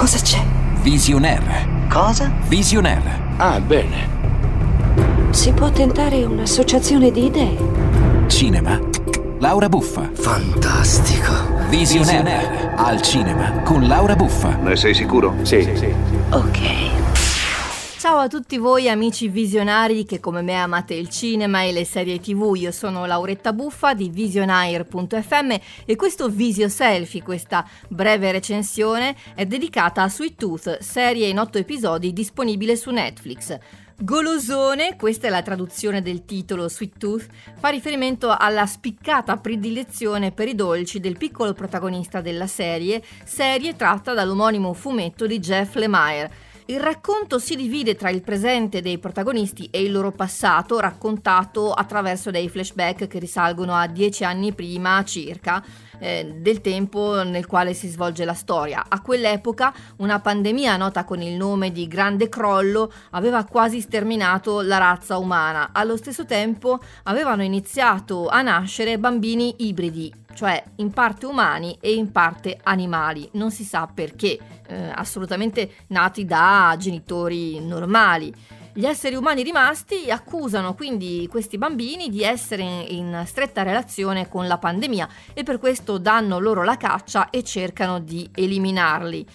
Cosa c'è? Visionaire. Cosa? Visionaire. Ah, bene. Si può tentare un'associazione di idee. Cinema. Laura Buffa. Fantastico. Visionaire. Al cinema con Laura Buffa. Ne sei sicuro? Sì, sì. Ok. Ciao a tutti voi amici visionari che come me amate il cinema e le serie tv, io sono Lauretta Buffa di visionaire.fm e questo Visio Selfie, questa breve recensione, è dedicata a Sweet Tooth, serie in otto episodi disponibile su Netflix. Golosone, questa è la traduzione del titolo Sweet Tooth, fa riferimento alla spiccata predilezione per i dolci del piccolo protagonista della serie, serie tratta dall'omonimo fumetto di Jeff Lemire. Il racconto si divide tra il presente dei protagonisti e il loro passato, raccontato attraverso dei flashback che risalgono a dieci anni prima circa eh, del tempo nel quale si svolge la storia. A quell'epoca una pandemia nota con il nome di Grande Crollo aveva quasi sterminato la razza umana. Allo stesso tempo avevano iniziato a nascere bambini ibridi, cioè in parte umani e in parte animali, non si sa perché, eh, assolutamente nati da genitori normali. Gli esseri umani rimasti accusano quindi questi bambini di essere in stretta relazione con la pandemia e per questo danno loro la caccia e cercano di eliminarli.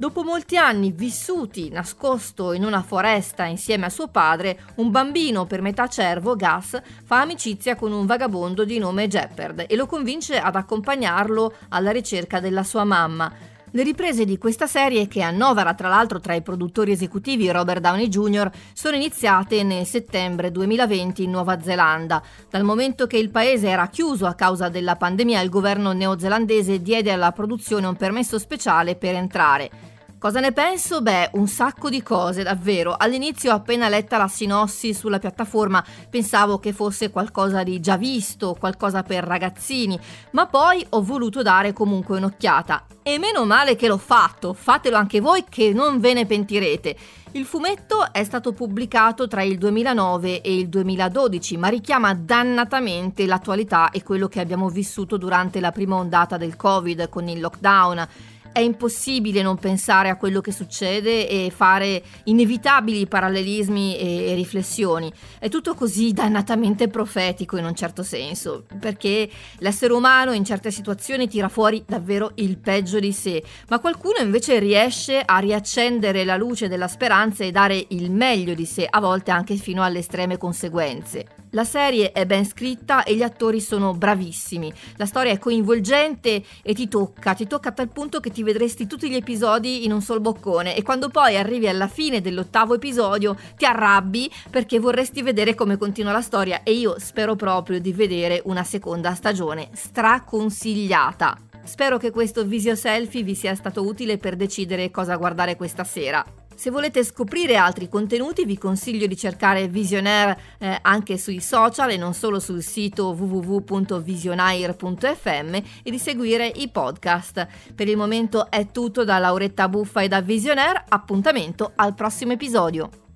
Dopo molti anni vissuti nascosto in una foresta insieme a suo padre, un bambino per metà cervo, Gus, fa amicizia con un vagabondo di nome Jeppard e lo convince ad accompagnarlo alla ricerca della sua mamma. Le riprese di questa serie, che annovera tra l'altro tra i produttori esecutivi Robert Downey Jr., sono iniziate nel settembre 2020 in Nuova Zelanda. Dal momento che il paese era chiuso a causa della pandemia, il governo neozelandese diede alla produzione un permesso speciale per entrare. Cosa ne penso? Beh, un sacco di cose, davvero. All'inizio, appena letta la sinossi sulla piattaforma, pensavo che fosse qualcosa di già visto, qualcosa per ragazzini, ma poi ho voluto dare comunque un'occhiata. E meno male che l'ho fatto, fatelo anche voi che non ve ne pentirete. Il fumetto è stato pubblicato tra il 2009 e il 2012, ma richiama dannatamente l'attualità e quello che abbiamo vissuto durante la prima ondata del Covid con il lockdown è impossibile non pensare a quello che succede e fare inevitabili parallelismi e, e, riflessioni. È tutto così dannatamente profetico in un certo senso, perché l'essere umano in certe situazioni tira fuori davvero il peggio di sé, ma qualcuno invece riesce a riaccendere la luce della speranza e dare il meglio di sé, a volte anche fino alle estreme conseguenze. La serie è ben scritta e gli attori sono bravissimi. La storia è coinvolgente e ti tocca, ti tocca a tal punto che ti vedresti tutti gli episodi in un sol boccone e quando poi arrivi alla fine dell'ottavo episodio ti arrabbi perché vorresti vedere come continua la storia e io spero proprio di vedere una seconda stagione straconsigliata. Spero che questo visio selfie vi sia stato utile per decidere cosa guardare questa sera. Se volete scoprire altri contenuti vi consiglio di cercare Visionaire eh, anche sui social e non solo sul sito www.visionaire.fm e di seguire i podcast. Per il momento è tutto da Lauretta Buffa e da Visionaire, appuntamento al prossimo episodio.